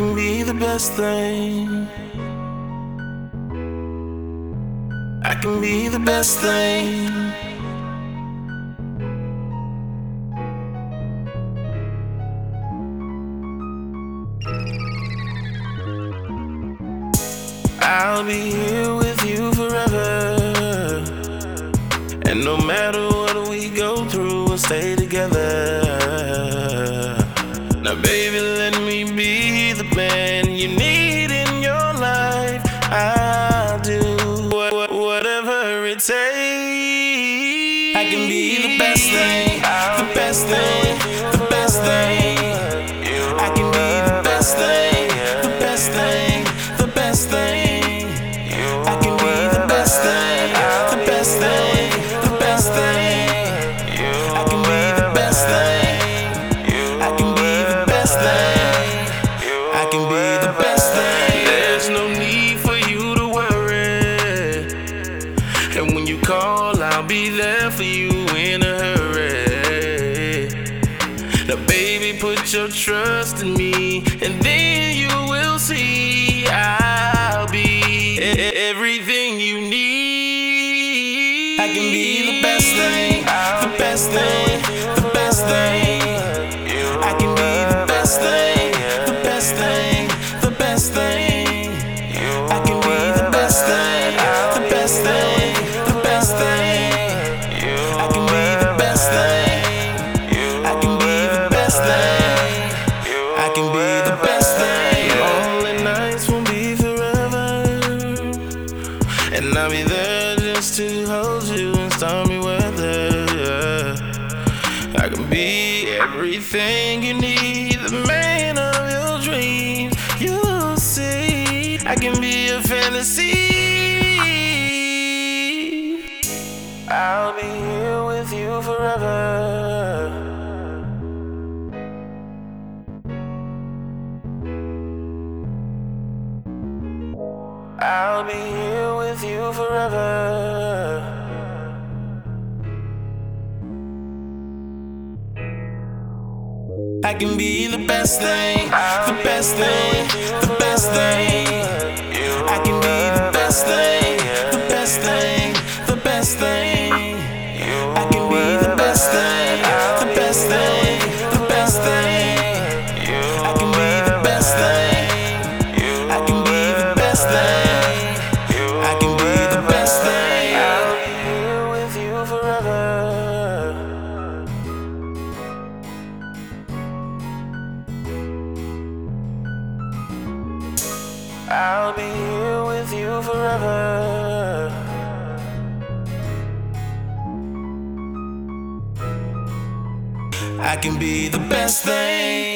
can be the best thing. I can be the best thing. I'll be here with you forever. And no matter what we go through, we'll stay together. Now, baby, takes. I can be the best thing, the best thing, the best thing. I can be the best thing, the best thing, And when you call, I'll be there for you in a hurry. Now, baby, put your trust in me, and then you will see And I'll be there just to hold you in stormy weather. I can be everything you need, the man of your dreams. You'll see, I can be a fantasy. I'll be here with you forever. I'll be here with you forever. I can be the best thing, the best thing, the best thing. I can be the best thing, I'll be here with you forever. I can be the best thing.